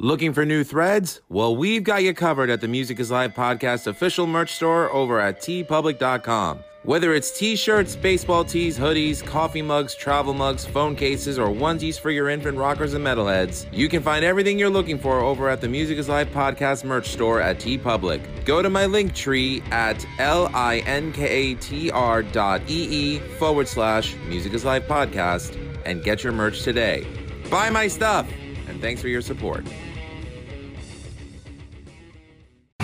Looking for new threads? Well, we've got you covered at the Music is Life podcast official merch store over at TeePublic.com. Whether it's t shirts, baseball tees, hoodies, coffee mugs, travel mugs, phone cases, or onesies for your infant rockers and metalheads, you can find everything you're looking for over at the Music is Life podcast merch store at tpublic. Go to my link tree at l-i-n-k-a-t-r dot e-e forward slash Music is Live podcast and get your merch today. Buy my stuff, and thanks for your support.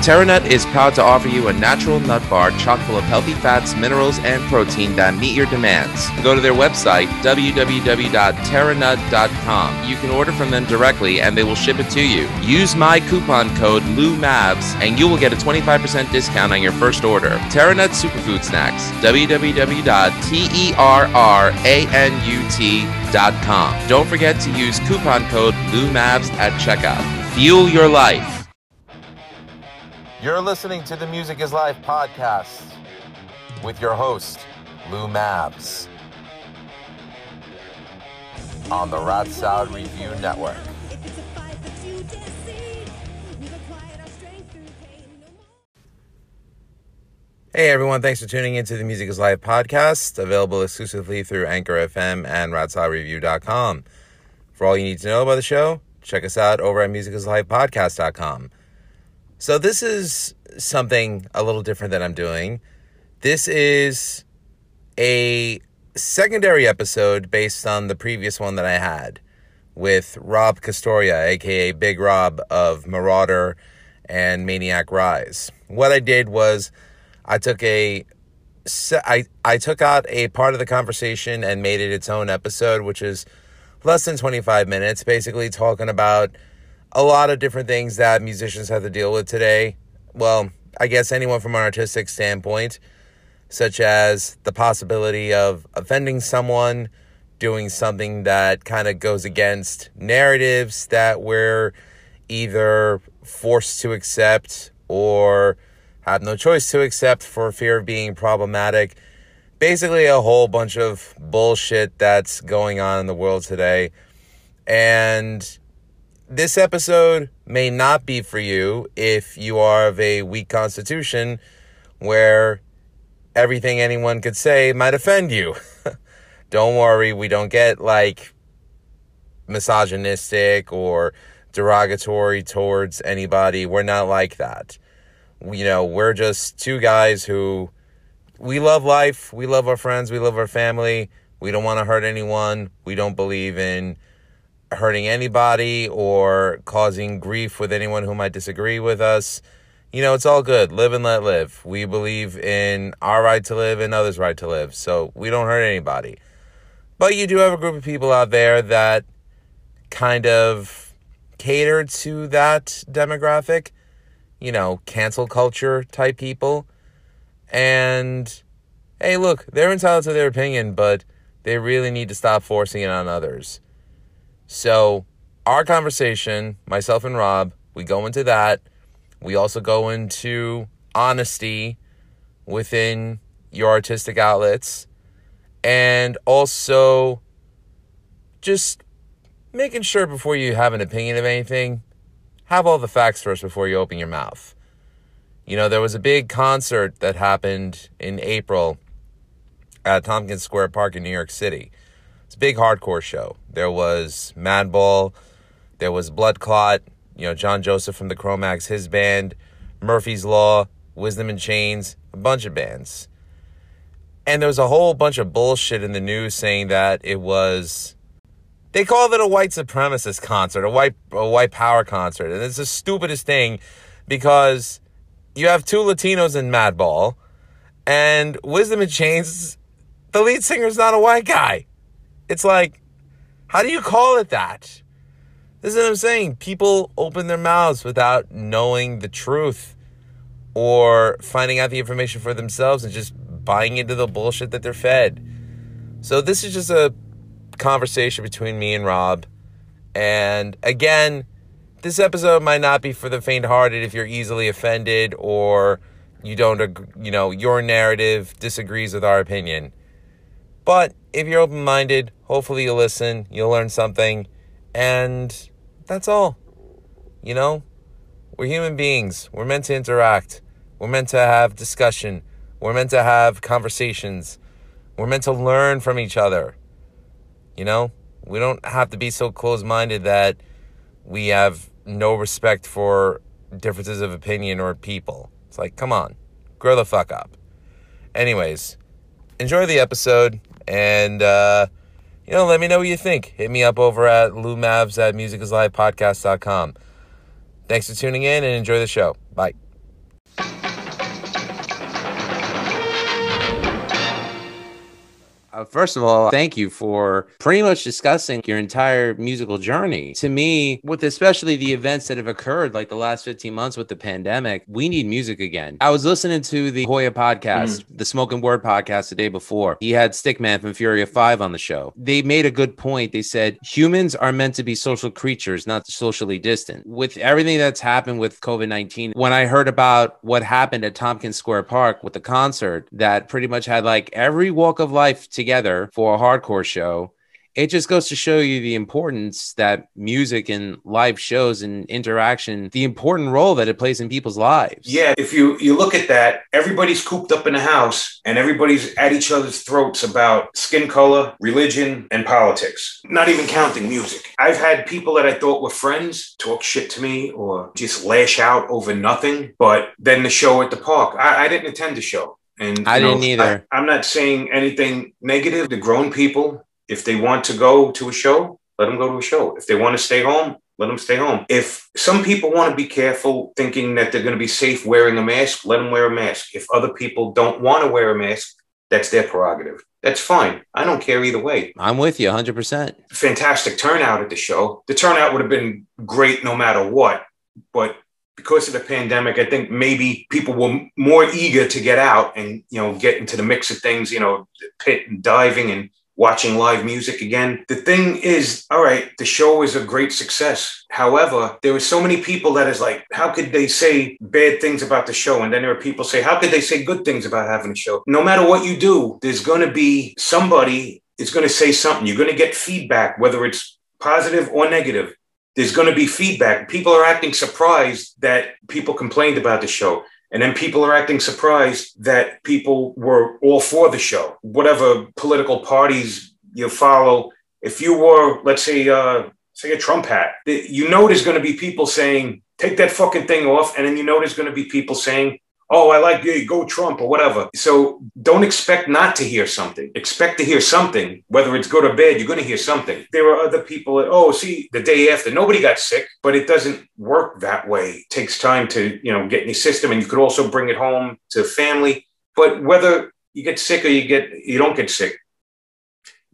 TerraNut is proud to offer you a natural nut bar chock full of healthy fats, minerals, and protein that meet your demands. Go to their website, www.terranut.com. You can order from them directly and they will ship it to you. Use my coupon code LUMAVS and you will get a 25% discount on your first order. TerraNut Superfood Snacks, www.terranut.com. Don't forget to use coupon code LUMAVS at checkout. Fuel your life. You're listening to the Music is Life podcast with your host, Lou Mavs, on the Rat Salad Review Network. Hey everyone, thanks for tuning into the Music is Life podcast, available exclusively through Anchor FM and RatSaladReview.com. For all you need to know about the show, check us out over at MusicIsLifePodcast.com. So this is something a little different that I'm doing. This is a secondary episode based on the previous one that I had with Rob Castoria, aka Big Rob of Merauder and Maniac Rise. What I did was I took a I, I took out a part of the conversation and made it its own episode, which is less than 25 minutes, basically talking about a lot of different things that musicians have to deal with today. Well, I guess anyone from an artistic standpoint, such as the possibility of offending someone, doing something that kind of goes against narratives that we're either forced to accept or have no choice to accept for fear of being problematic. Basically, a whole bunch of bullshit that's going on in the world today. And this episode may not be for you if you are of a weak constitution where everything anyone could say might offend you. don't worry, we don't get like misogynistic or derogatory towards anybody. We're not like that. You know, we're just two guys who we love life, we love our friends, we love our family. We don't want to hurt anyone. We don't believe in hurting anybody or causing grief with anyone who might disagree with us. You know, it's all good. Live and let live. We believe in our right to live and others' right to live. So we don't hurt anybody. But you do have a group of people out there that kind of cater to that demographic. You know, cancel culture type people. And hey, look, they're entitled to their opinion, but they really need to stop forcing it on others. So, our conversation, myself and Rob, we go into that. We also go into honesty within your artistic outlets and also just making sure before you have an opinion of anything, have all the facts first before you open your mouth. You know, there was a big concert that happened in April at Tompkins Square Park in New York City. It's a big hardcore show. There was Madball, there was Blood Clot, you know, John Joseph from the Cro-Mags, his band, Murphy's Law, Wisdom in Chains, a bunch of bands. And there was a whole bunch of bullshit in the news saying that it was they called it a white supremacist concert, a white a white power concert. And it's the stupidest thing because you have two Latinos in Madball and Wisdom in Chains, the lead singer's not a white guy. It's like, how do you call it that? This is what I'm saying. People open their mouths without knowing the truth or finding out the information for themselves and just buying into the bullshit that they're fed. So, this is just a conversation between me and Rob. And again, this episode might not be for the faint hearted if you're easily offended or you don't, you know, your narrative disagrees with our opinion. But if you're open minded, hopefully you'll listen, you'll learn something, and that's all. You know, we're human beings. We're meant to interact. We're meant to have discussion. We're meant to have conversations. We're meant to learn from each other. You know, we don't have to be so close minded that we have no respect for differences of opinion or people. It's like, come on, grow the fuck up. Anyways, enjoy the episode and, uh, you know, let me know what you think. Hit me up over at loumavs at musicisLifePodcast.com. Thanks for tuning in and enjoy the show. Bye. Uh, first of all, thank you for pretty much discussing your entire musical journey. To me, with especially the events that have occurred like the last 15 months with the pandemic, we need music again. I was listening to the Hoya podcast, mm. the Smoking Word podcast the day before. He had Stickman from Fury of V on the show. They made a good point. They said humans are meant to be social creatures, not socially distant. With everything that's happened with COVID 19, when I heard about what happened at Tompkins Square Park with the concert that pretty much had like every walk of life to together for a hardcore show it just goes to show you the importance that music and live shows and interaction the important role that it plays in people's lives. Yeah if you you look at that everybody's cooped up in a house and everybody's at each other's throats about skin color religion and politics not even counting music. I've had people that i thought were friends talk shit to me or just lash out over nothing but then the show at the park i, I didn't attend the show and I didn't know, either. I, I'm not saying anything negative. The grown people, if they want to go to a show, let them go to a show. If they want to stay home, let them stay home. If some people want to be careful thinking that they're going to be safe wearing a mask, let them wear a mask. If other people don't want to wear a mask, that's their prerogative. That's fine. I don't care either way. I'm with you 100%. Fantastic turnout at the show. The turnout would have been great no matter what, but because of the pandemic, I think maybe people were more eager to get out and you know get into the mix of things, you know, pit and diving and watching live music again. The thing is, all right, the show is a great success. However, there were so many people that is like, how could they say bad things about the show? And then there are people say, how could they say good things about having a show? No matter what you do, there's going to be somebody is going to say something. You're going to get feedback, whether it's positive or negative there's going to be feedback. People are acting surprised that people complained about the show. And then people are acting surprised that people were all for the show. Whatever political parties you follow, if you were, let's say, uh, say a Trump hat, you know there's going to be people saying, take that fucking thing off. And then you know there's going to be people saying, oh, I like yeah, go Trump or whatever. So don't expect not to hear something. Expect to hear something, whether it's good or bad, you're going to hear something. There are other people that, oh, see, the day after, nobody got sick, but it doesn't work that way. It takes time to, you know, get in your system. And you could also bring it home to family. But whether you get sick or you get, you don't get sick,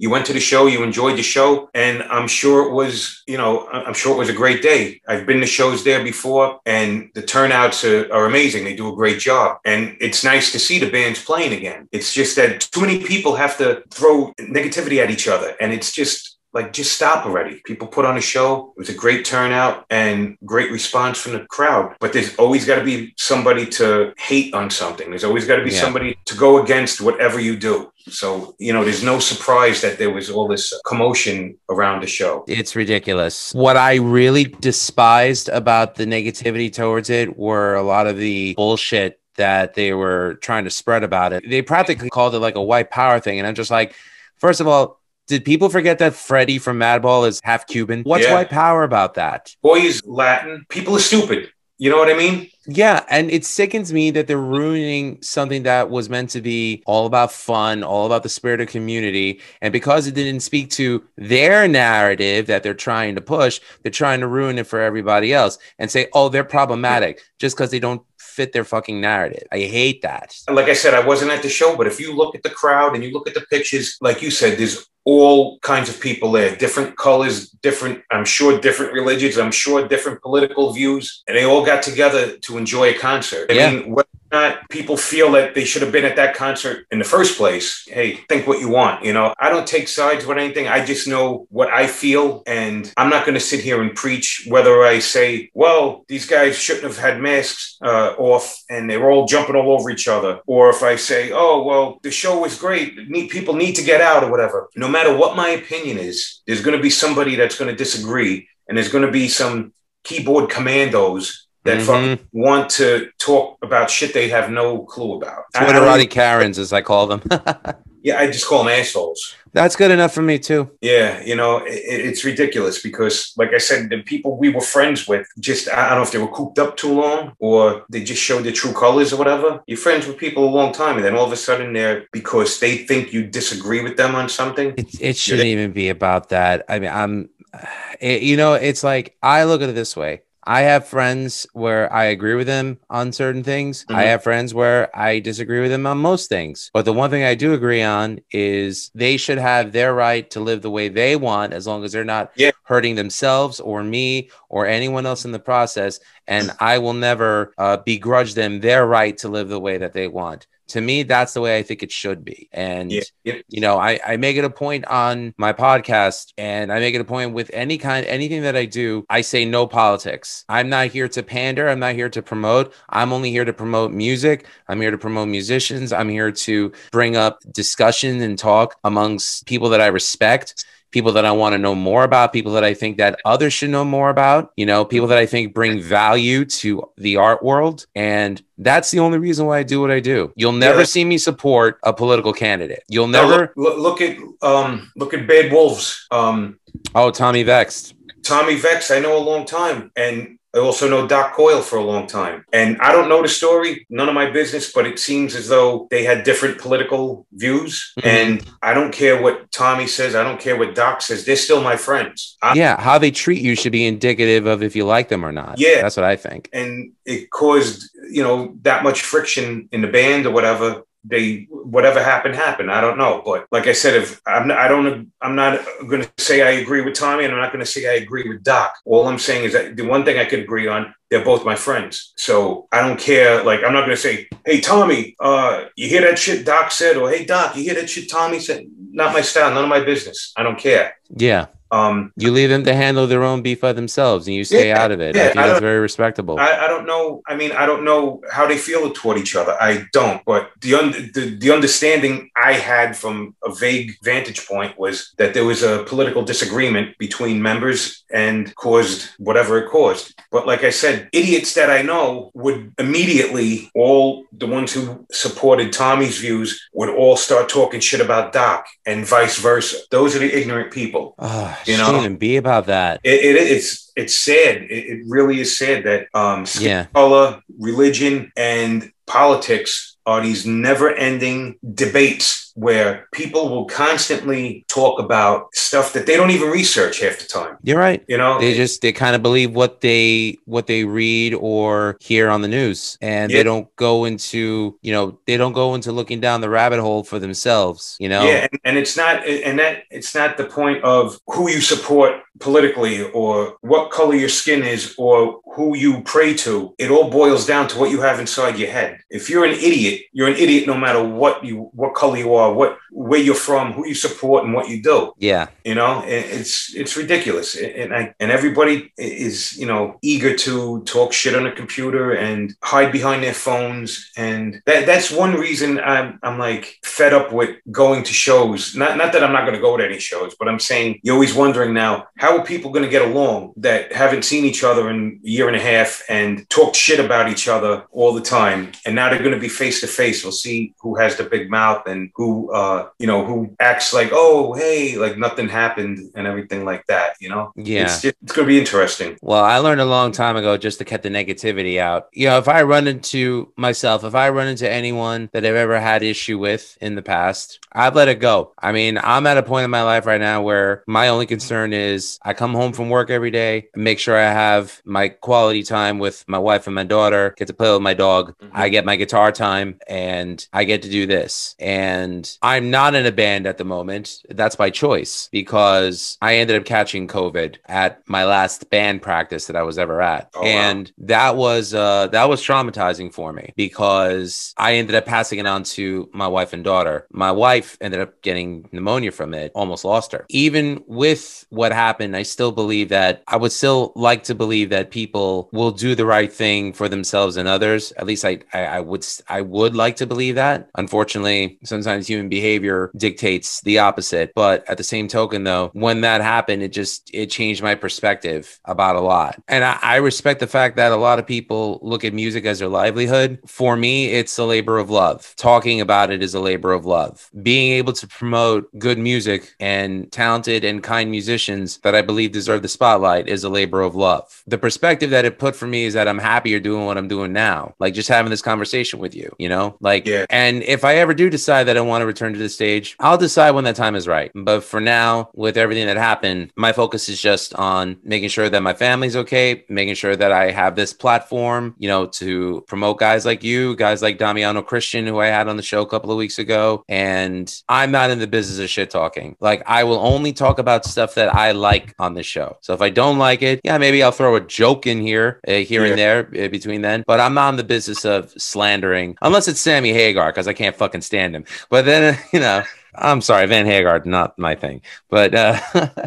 you went to the show, you enjoyed the show, and I'm sure it was, you know, I'm sure it was a great day. I've been to shows there before, and the turnouts are, are, amazing. They do a great job, and it's nice to see the bands playing again. It's just that too many people have to throw negativity at each other, and it's just like just stop already. People put on a show. It was a great turnout and great response from the crowd. But there's always got to be somebody to hate on something. There's always got to be yeah. somebody to go against whatever you do. So, you know, there's no surprise that there was all this commotion around the show. It's ridiculous. What I really despised about the negativity towards it were a lot of the bullshit that they were trying to spread about it. They practically called it like a white power thing. And I'm just like, first of all, did people forget that Freddie from Madball is half Cuban? What's yeah. white power about that? Boy, he's Latin. People are stupid. You know what I mean? Yeah, and it sickens me that they're ruining something that was meant to be all about fun, all about the spirit of community. And because it didn't speak to their narrative that they're trying to push, they're trying to ruin it for everybody else and say, oh, they're problematic just because they don't fit their fucking narrative. I hate that. Like I said, I wasn't at the show, but if you look at the crowd and you look at the pictures, like you said, there's all kinds of people there, different colors, different, I'm sure, different religions, I'm sure, different political views, and they all got together to enjoy a concert. I yeah. mean, what not people feel that they should have been at that concert in the first place, hey, think what you want. You know, I don't take sides with anything. I just know what I feel. And I'm not going to sit here and preach whether I say, well, these guys shouldn't have had masks uh, off and they were all jumping all over each other. Or if I say, oh, well, the show was great. Need, people need to get out or whatever. No matter what my opinion is, there's going to be somebody that's going to disagree. And there's going to be some keyboard commandos that Mhm. fucking want to talk about shit they have no clue about. I- I don't- Twitterati Karens, as I call them. yeah, I just call them assholes. That's good enough for me too. Yeah, you know, it, it's ridiculous because, like I said, the people we were friends with just, I don't know if they were cooped up too long or they just showed their true colors or whatever. You're friends with people a long time, and then all of a sudden they're, because they think you disagree with them on something. It, it shouldn't even be about that. I mean, I'm, it, you know, it's like I look at it this way. I have friends where I agree with them on certain things. I Mhm. have friends where I disagree with them on most things. But the one thing I do agree on is they should have their right to live the way they want as long as they're not Yeah. hurting themselves or me or anyone else in the process. And I will never uh, begrudge them their right to live the way that they want. To me, that's the way I think it should be. And Yeah, yeah. you know I, I make it a point on my podcast and i make it a point with any kind anything that i do i say no politics. I'm not here to pander. I'm not here to promote. I'm only here to promote music. I'm here to promote musicians. I'm here to bring up discussion and talk amongst people that i respect people that i want to know more about people that i think that others should know more about you know people that i think bring value to the art world and that's the only reason why i do what i do you'll never Yeah. see me support a political candidate you'll never look, look, look at um, look at Bad Wolves. Um, Oh, Tommy Vext. Tommy Vext, I know a long time, and I also know Doc Coyle for a long time. And I don't know the story, none of my business, but it seems as though they had different political views. Mhm. And I don't care what Tommy says, I don't care what Doc says, they're still my friends. I, Yeah, how they treat you should be indicative of if you like them or not. Yeah. That's what I think. And it caused, you know, that much friction in the band or whatever. They whatever happened happened. I don't know, but like I said, if I'm I don't, I'm not going to say I agree with Tommy, and I'm not going to say I agree with Doc. All I'm saying is that the one thing I could agree on, they're both my friends, so I don't care. Like I'm not going to say, "Hey Tommy, uh, you hear that shit Doc said?" or "Hey Doc, you hear that shit Tommy said?" Not my style, none of my business. I don't care. Yeah. Um, You leave them to handle their own beef by themselves and you stay Yeah, out of it. yeah, I think I that's very respectable. I, I don't know. I mean, I don't know how they feel toward each other. I don't. But the, un- the the understanding I had from a vague vantage point was that there was a political disagreement between members and caused whatever it caused. But like I said, idiots that I know would immediately all the ones who supported Tommy's views would all start talking shit about Doc and vice versa. Those are the ignorant people. oh, you know? shouldn't even be about that. It, it it's it's sad. It, it really is sad that um, skin Yeah. color, religion, and politics are these never-ending debates where people will constantly talk about stuff that they don't even research half the time. You're right. You know, They just they kind of believe what they what they read or hear on the news and Yeah. they don't go into, you know, they don't go into looking down the rabbit hole for themselves, you know? Yeah, and, and it's not, and that it's not the point of who you support politically or what color your skin is or who you pray to. It all boils down to what you have inside your head. If you're an idiot, you're an idiot no matter what you, what color you are, what where you're from, who you support, and what you do. Yeah. You know, it's it's ridiculous, and I, and everybody is you know eager to talk shit on a computer and hide behind their phones, and that that's one reason I'm I'm like fed up with going to shows. Not not that I'm not going to go to any shows, but I'm saying you're always wondering now how are people going to get along that haven't seen each other in a year and a half and talked shit about each other all the time, and now they're going to be face to face. We'll see who has the big mouth and who uh you know who acts like oh hey like nothing happened and everything like that. You know. Yeah. It's, just, it's going to be interesting. Well, I learned a long time ago just to cut the negativity out. You know, if I run into myself, if I run into anyone that I've ever had issue with in the past, I've let it go. I mean, I'm at a point in my life right now where my only concern is I come home from work every day, make sure I have my quality time with my wife and my daughter, get to play with my dog. Mhm. I get my guitar time and I get to do this. And I'm not in a band at the moment. That's by choice because I ended up catching COVID at my last band practice that I was ever at. Oh, wow. and that was uh that was traumatizing for me because I ended up passing it on to my wife and daughter. My wife ended up getting pneumonia from it, almost lost her. Even with what happened, I still believe that I would still like to believe that people will do the right thing for themselves and others. At least I I, I would I would like to believe that. Unfortunately, sometimes human behavior dictates the opposite. But at the same token, though, when that happened, it just it changed my perspective about a lot. And I, I respect the fact that a lot of people look at music as their livelihood. For me, it's a labor of love. Talking about it is a labor of love. Being able to promote good music and talented and kind musicians that I believe deserve the spotlight is a labor of love. The perspective that it put for me is that I'm happier doing what I'm doing now. Like just having this conversation with you, you know? Like, Yeah. and if I ever do decide that I want to return to the stage, I'll decide when that time is right. But for now, with everything that happened, my focus is just on making sure that my family's okay, making sure that I have this platform, you know, to promote guys like you, guys like Damiano Christian, who I had on the show a couple of weeks ago. And I'm not in the business of shit talking. Like, I will only talk about stuff that I like on the show. So if I don't like it, yeah, maybe I'll throw a joke in here, uh, here Yeah. and there uh, between then. But I'm not in the business of slandering, unless it's Sammy Hagar, because I can't fucking stand him. But then, you know, I'm sorry, Van Hagar, not my thing. But uh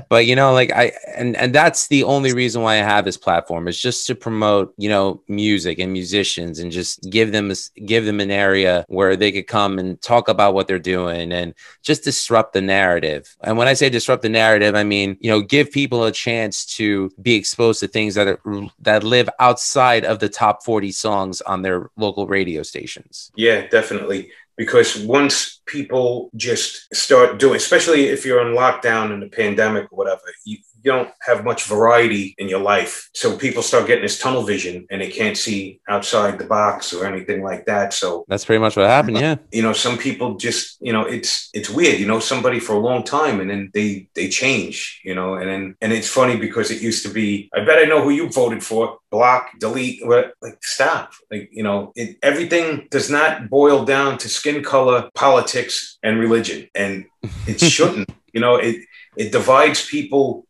but you know, like I and and that's the only reason why I have this platform is just to promote, you know, music and musicians and just give them a give them an area where they could come and talk about what they're doing and just disrupt the narrative. And when I say disrupt the narrative, I mean, you know, give people a chance to be exposed to things that are that live outside of the top 40 songs on their local radio stations. Yeah, definitely. Because once people just start doing, especially if you're in lockdown in the pandemic or whatever, you, you don't have much variety in your life. So people start getting this tunnel vision and they can't see outside the box or anything like that. So, That's pretty much what happened, yeah. you know, some people just, you know, it's it's weird. You know somebody for a long time and then they they change, you know, and then and it's funny because it used to be, I bet I know who you voted for, block, delete, what like stop. Like, you know, it everything does not boil down to skin color, politics, and religion. And it shouldn't. you know, it it divides people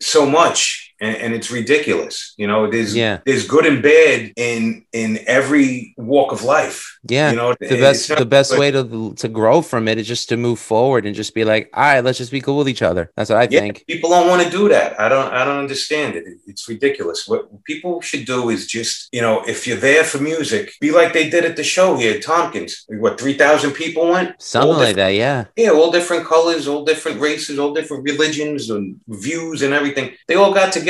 so much and, and it's ridiculous. You know, there's Yeah. there's good and bad in in every walk of life. Yeah. You know, the best not- the best but- way to to grow from it is just to move forward and just be like, all right, let's just be cool with each other. That's what I Yeah, think. people don't want to do that. I don't. I don't understand it. It- It's ridiculous. What people should do is just, you know, if you're there for music, be like they did at the show here, at Tompkins. What three thousand people went? Something like that, yeah. Yeah, all different colors, all different races, all different religions and views and everything. They all got together.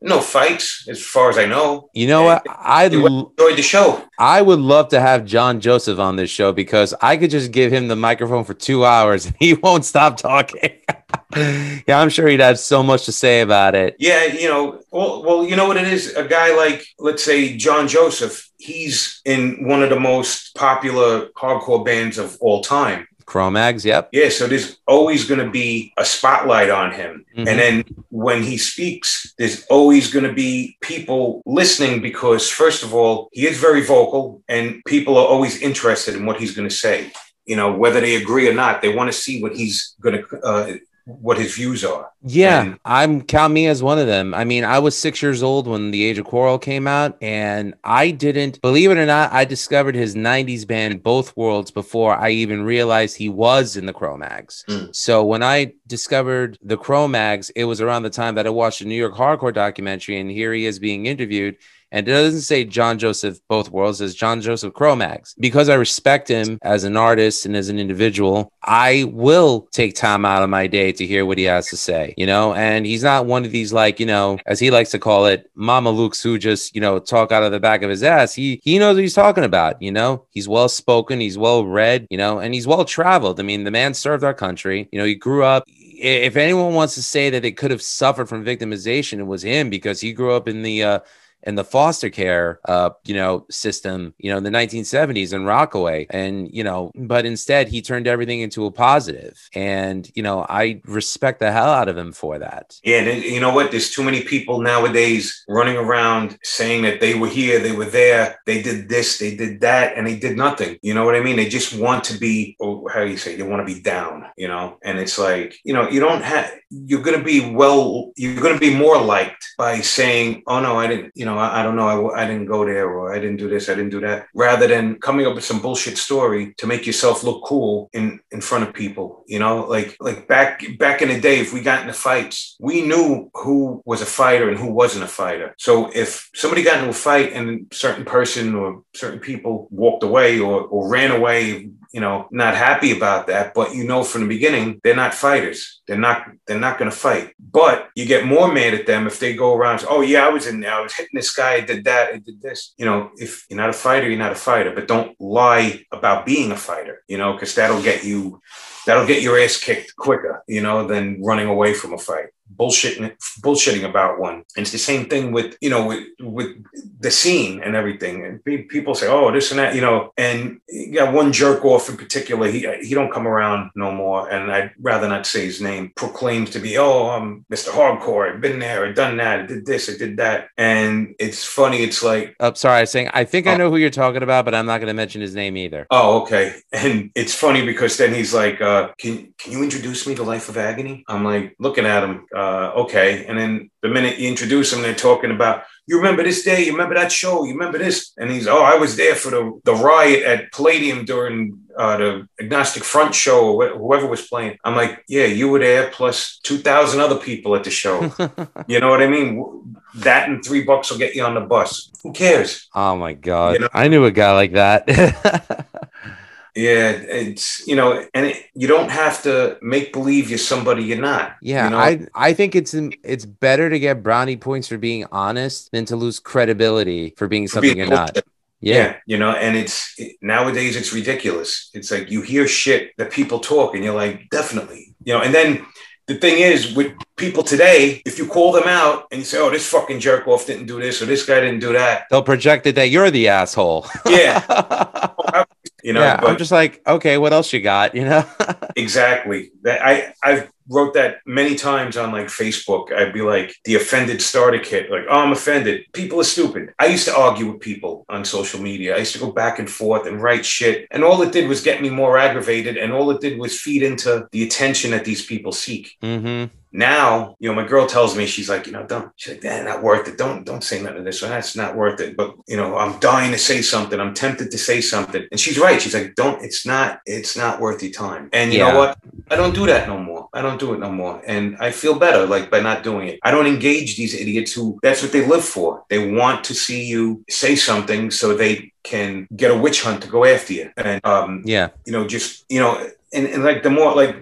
No fights, as far as I know. You know what? I enjoyed the show. I would love to have John Joseph on this show because I could just give him the microphone for two hours and he won't stop talking. yeah, I'm sure he'd have so much to say about it. Yeah, you know, well, well, you know what it is. A guy like, let's say, John Joseph. He's in one of the most popular hardcore bands of all time. Cro-Mags, yep. Yeah, so there's always going to be a spotlight on him. Mhm. And then when he speaks, there's always going to be people listening because, first of all, he is very vocal and people are always interested in what he's going to say. You know, whether they agree or not, they want to see what he's going to, uh, what his views are. Yeah, And- I'm count me as one of them. I mean, I was six years old when The Age of Quarrel came out, and I didn't believe it or not, I discovered his 90s band Both Worlds before I even realized he was in the Cro-Mags. Mm. So when I discovered the Cro-Mags, it was around the time that I watched a New York hardcore documentary, and here he is being interviewed. And it doesn't say John Joseph Both Worlds, it's John Joseph Cro-Mags. Because I respect him as an artist and as an individual, I will take time out of my day to hear what he has to say, you know? And he's not one of these, like, you know, as he likes to call it, Mama Lukes who just, you know, talk out of the back of his ass. He he knows what he's talking about, you know? He's well spoken, he's well read, you know, and he's well traveled. I mean, the man served our country. You know, he grew up if anyone wants to say that they could have suffered from victimization, it was him because he grew up in the uh, in the foster care uh you know system you know in the 1970s in rockaway and you know but instead he turned everything into a positive and you know i respect the hell out of him for that Yeah, and you know what? There's too many people nowadays running around saying that they were here, they were there, they did this, they did that, and they did nothing. You know what I mean? They just want to be, or how do you say, they want to be down, you know? And it's like, you know, you don't have, you're going to be well, you're going to be more liked by saying, oh no, I didn't, you know, I, I don't know, I, I didn't go there, or I didn't do this, I didn't do that, rather than coming up with some bullshit story to make yourself look cool in, in front of people, you know? Like, like back, back in the day, if we got into fights, we knew who was a fighter and who wasn't a fighter. So if somebody got into a fight and a certain person or certain people walked away or, or ran away, you know, not happy about that. But you know from the beginning, they're not fighters. They're not they're not gonna fight. But you get more mad at them if they go around, oh yeah, I was in there, I was hitting this guy, I did that, I did this. You know, if you're not a fighter, you're not a fighter. But don't lie about being a fighter, you know, because that'll get you that'll get your ass kicked quicker, you know, than running away from a fight bullshitting bullshitting about one. And it's the same thing with you know with with the scene and everything. And people say, oh, this and that, you know. And you got one jerk off in particular. He he don't come around no more. And I'd rather not say his name. Proclaims to be, oh, I'm Mr. Hardcore. I've been there. I've done that. I did this. I did that. And it's funny. It's like, oh, sorry, I was saying I think oh. I know who you're talking about, but I'm not going to mention his name either. Oh, okay. And it's funny because then he's like, uh, can can you introduce me to Life of Agony? I'm like looking at him uh, okay. And then the minute you introduce them, they're talking about, you remember this day, you remember that show, you remember this. And he's, oh, I was there for the, the riot at Palladium during uh, the Agnostic Front show or wh- whoever was playing. I'm like, yeah, you were there plus 2,000 other people at the show. you know what I mean? That and three bucks will get you on the bus. Who cares? Oh my God. You know? I knew a guy like that. Yeah, it's you know, and it, you don't have to make believe you're somebody you're not. Yeah, you know? I I think it's it's better to get brownie points for being honest than to lose credibility for being something being you're not. Yeah. yeah. you know, and it's it, nowadays it's ridiculous. It's like you hear shit that people talk, and you're like, definitely, you know, and then the thing is with people today, if you call them out and you say, "Oh, this fucking jerk off didn't do this or this guy didn't do that," they'll project it that you're the asshole. yeah, you know. Yeah, but, I'm just like, okay, what else you got? You know. exactly. That I I've wrote that many times on like Facebook. I'd be like the offended starter kit, like, oh, I'm offended. People are stupid. I used to argue with people on social media. I used to go back and forth and write shit. And all it did was get me more aggravated. And all it did was feed into the attention that these people seek. Mm-hmm. Now, you know, my girl tells me, she's like, you know, don't, she's like, that's not worth it. Don't, don't say nothing of this. That's not worth it. But, you know, I'm dying to say something. I'm tempted to say something. And she's right. She's like, don't, it's not, it's not worth your time. And you yeah. know what? I don't do that no more. I don't do it no more. And I feel better like by not doing it. I don't engage these idiots who that's what they live for. They want to see you say something so they can get a witch hunt to go after you. And, um, yeah, you know, just, you know, and, and like the more like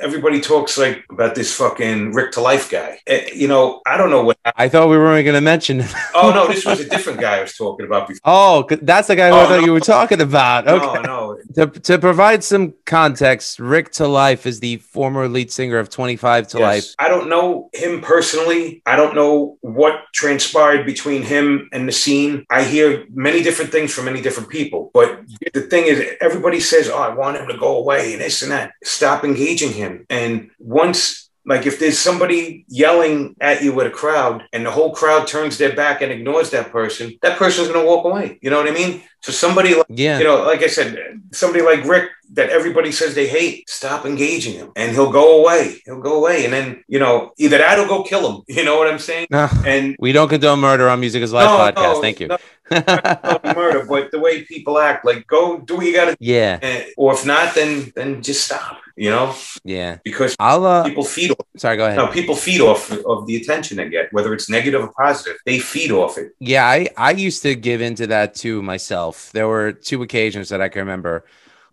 everybody talks like about this fucking Rick ta Life guy. Uh, you know, I don't know what. I thought we weren't going to mention. oh no, this was a different guy I was talking about before. Oh, that's the guy who oh, I thought no. you were talking about. Okay. No, no. To, to provide some context, Rick ta Life is the former lead singer of 25 to yes. Life. I don't know him personally. I don't know what transpired between him and the scene. I hear many different things from many different people. But the thing is, everybody says, "Oh, I want him to go away," and this and that. Stop engaging him him. And once, like, if there's somebody yelling at you with a crowd and the whole crowd turns their back and ignores that person, that person's going to walk away. You know what I mean? So somebody, like, yeah, you know, like I said, somebody like Rick that everybody says they hate, stop engaging him, and he'll go away. He'll go away, and then you know either that or go kill him. You know what I'm saying? No, and we don't condone murder on Music Is Life no, podcast. No, Thank you. No, murder, but the way people act, like go do what you got to. Yeah. And, or if not, then then just stop. You know. Yeah. Because uh, people feed. Off, sorry, go ahead. No, people feed off of the attention they get, whether it's negative or positive. They feed off it. Yeah, I I used to give into that too myself. There were two occasions that I can remember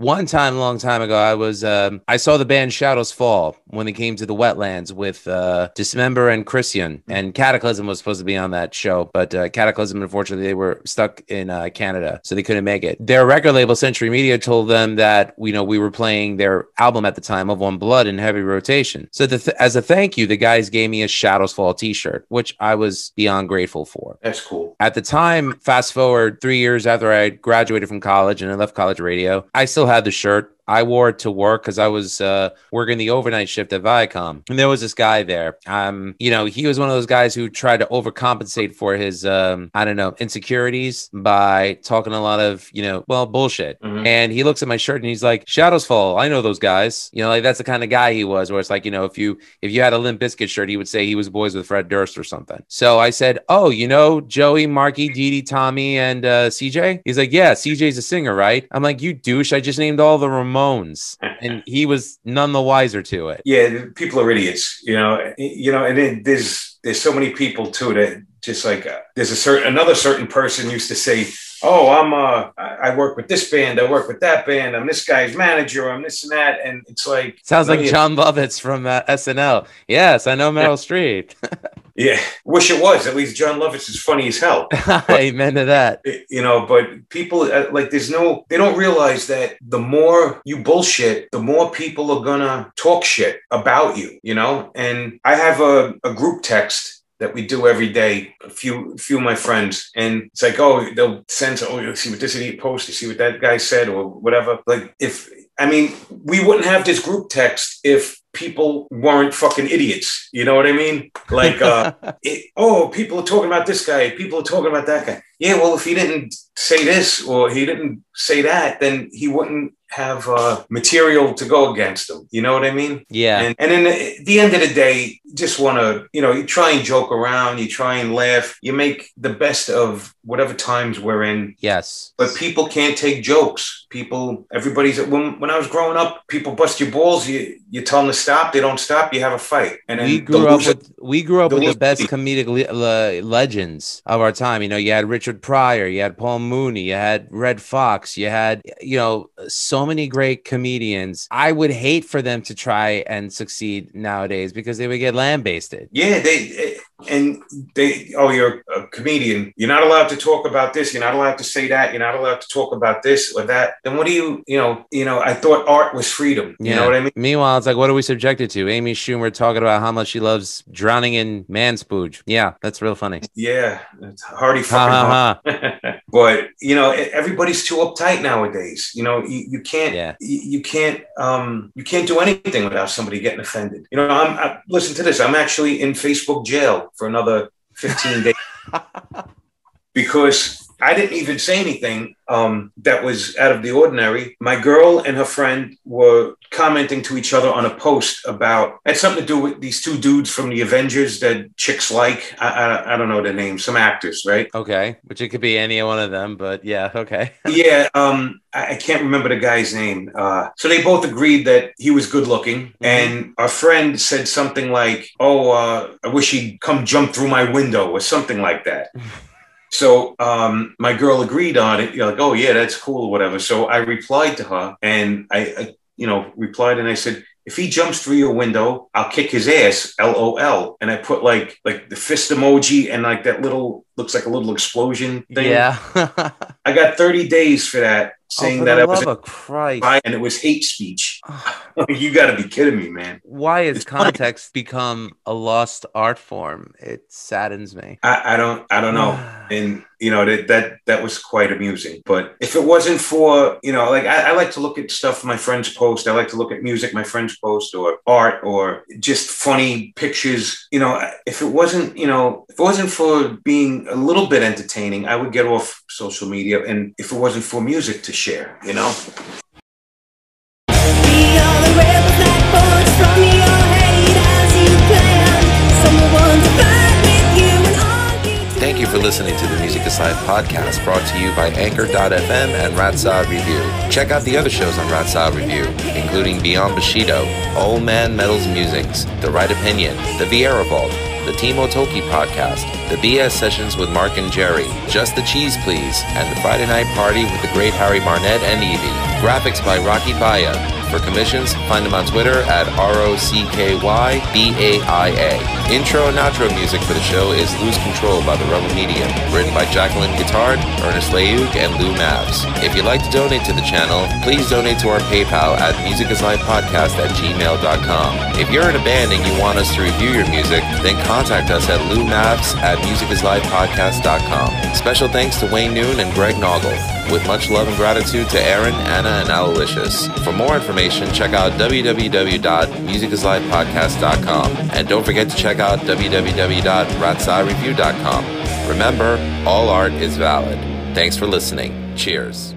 one time, a long time ago, I was um, I saw the band Shadows Fall when they came to the wetlands with uh, Dismember and Christian, and Kataklysm was supposed to be on that show, but uh, Kataklysm, unfortunately, they were stuck in uh, Canada, so they couldn't make it. Their record label, Century Media, told them that you know we were playing their album at the time of One Blood in heavy rotation. So th- as a thank you, the guys gave me a Shadows Fall T-shirt, which I was beyond grateful for. That's cool. At the time, fast forward three years after I graduated from college and I left college radio, I still still had the shirt. I wore it to work because I was uh, working the overnight shift at Viacom, and there was this guy there. Um, you know, he was one of those guys who tried to overcompensate for his, um, I don't know, insecurities by talking a lot of, you know, well, bullshit. Mm-hmm. And he looks at my shirt and he's like, "Shadows Fall. I know those guys." You know, like that's the kind of guy he was. Where it's like, you know, if you if you had a Limp Bizkit shirt, he would say he was boys with Fred Durst or something. So I said, "Oh, you know, Joey, Marky, Dee Dee, Tommy, and uh, CJ." He's like, "Yeah, CJ's a singer, right?" I'm like, "You douche! I just named all the Ramones, and he was none the wiser to it. Yeah, people are idiots, you know. You know, and it, there's there's so many people too that just like uh, there's a certain another certain person used to say, oh, I'm uh, I work with this band, I work with that band, I'm this guy's manager, I'm this and that, and it's like Sounds like Jon Lovitz from uh, SNL. Yes, I know Meryl Streep. Yeah, wish it was. At least Jon Lovitz is funny as hell. Amen to that. you know but people uh, like there's no they don't realize that the more you bullshit the more people are gonna talk shit about you you know and i have a, a group text that we do every day a few few of my friends and it's like oh they'll send oh you see what this idiot posted you see what that guy said or whatever like if i mean we wouldn't have this group text if people weren't fucking idiots you know what i mean like uh it, oh, people are talking about this guy, people are talking about that guy. Yeah, well, if he didn't say this or he didn't say that, then he wouldn't have uh, material to go against him. You know what I mean? yeah. And, and in the, at the end of the day, just want to, you know, you try and joke around, you try and laugh, you make the best of whatever times we're in. yes. But people can't take jokes. People, everybody's when when I was growing up, people bust your balls. You you tell them to stop, they don't stop. You have a fight. And then we grew up with we grew up the with the best comedic le- le- legends of our time. You know, you had Richard Pryor, you had Paul Mooney, you had Redd Foxx, you had you know so many great comedians. I would hate for them to try and succeed nowadays because they would get lambasted. Yeah, they and they. Oh, you're a comedian. You're not allowed to talk about this. You're not allowed to say that. You're not allowed to talk about this or that. Then what do you? You know. You know. I thought art was freedom. You know what I mean? Meanwhile, it's like, what are we subjected to? Amy Schumer talking about how much she loves drowning in man spooge. Yeah, that's real funny. Yeah, it's hardy Ha fucking. ha hard. ha. but you know, everybody's too uptight nowadays. You know, you, you can't. Yeah. You, you can't. Um. You can't do anything without somebody getting offended. You know. I'm. I, listen to this. I'm actually in Facebook jail for another 15 days. because I didn't even say anything um, that was out of the ordinary. My girl and her friend were commenting to each other on a post about had something to do with these two dudes from the Avengers that chicks like. I, I, I don't know their names, some actors, right? Okay, which it could be any one of them, but yeah, okay. yeah, um, I, I can't remember the guy's name. Uh, so they both agreed that he was good looking, and our friend said something like, "Oh, uh, I wish he'd come jump through my window" or something like that. So um, my girl agreed on it. You're like, "Oh yeah, that's cool," or whatever. So I replied to her, and I, I, you know, replied, and I said. If he jumps through your window, I'll kick his ass. LOL. And I put like like the fist emoji and like that little looks like a little explosion thing. Yeah. I got 30 days for that, saying oh, that I was of Christ. and it was hate speech. Oh. you got to be kidding me, man. Why has It's funny. context become a lost art form? It saddens me. I, I don't, I don't know. And you know that that that was quite amusing. But if it wasn't for you know, like I, I like to look at stuff my friends post. I like to look at music my friends post, or art, or just funny pictures. You know, if it wasn't, you know, if it wasn't for being a little bit entertaining, I would get off social media. And if it wasn't for music to share, you know. Thank you for listening to the Music is Life podcast brought to you by Anchor.fm and Rat Salad Review. Check out the other shows on Rat Salad Review, including Beyond Bushido, Old Man Metal's Musings, The Right Opinion, The Vieira Vault, the Timo Toki podcast, the BS sessions with Mark and Jerry, Just the Cheese Please, and the Friday Night Party with the great Harry Barnett and Evie. Graphics by Rocky Baia. For commissions, find them on Twitter at R-O-C-K-Y-B-A-I-A. Intro and outro music for the show is Lose Control by The Rebel Medium, written by Jacqueline Guitard, Ernest Leuk, and Lou Mavs. If you'd like to donate to the channel, please donate to our PayPal at musicislifepodcast at gmail.com. If you're in a band and you want us to review your music, then contact us at lou loumavs at musicislifepodcast.com. Special thanks to Wayne Noon and Greg Noggle. With much love and gratitude to Aaron, Anna, and Alalicious. For more information, check out www.musicislifepodcast.com. And don't forget to check out www.ratsaladreview.com. Remember, all art is valid. Thanks for listening. Cheers.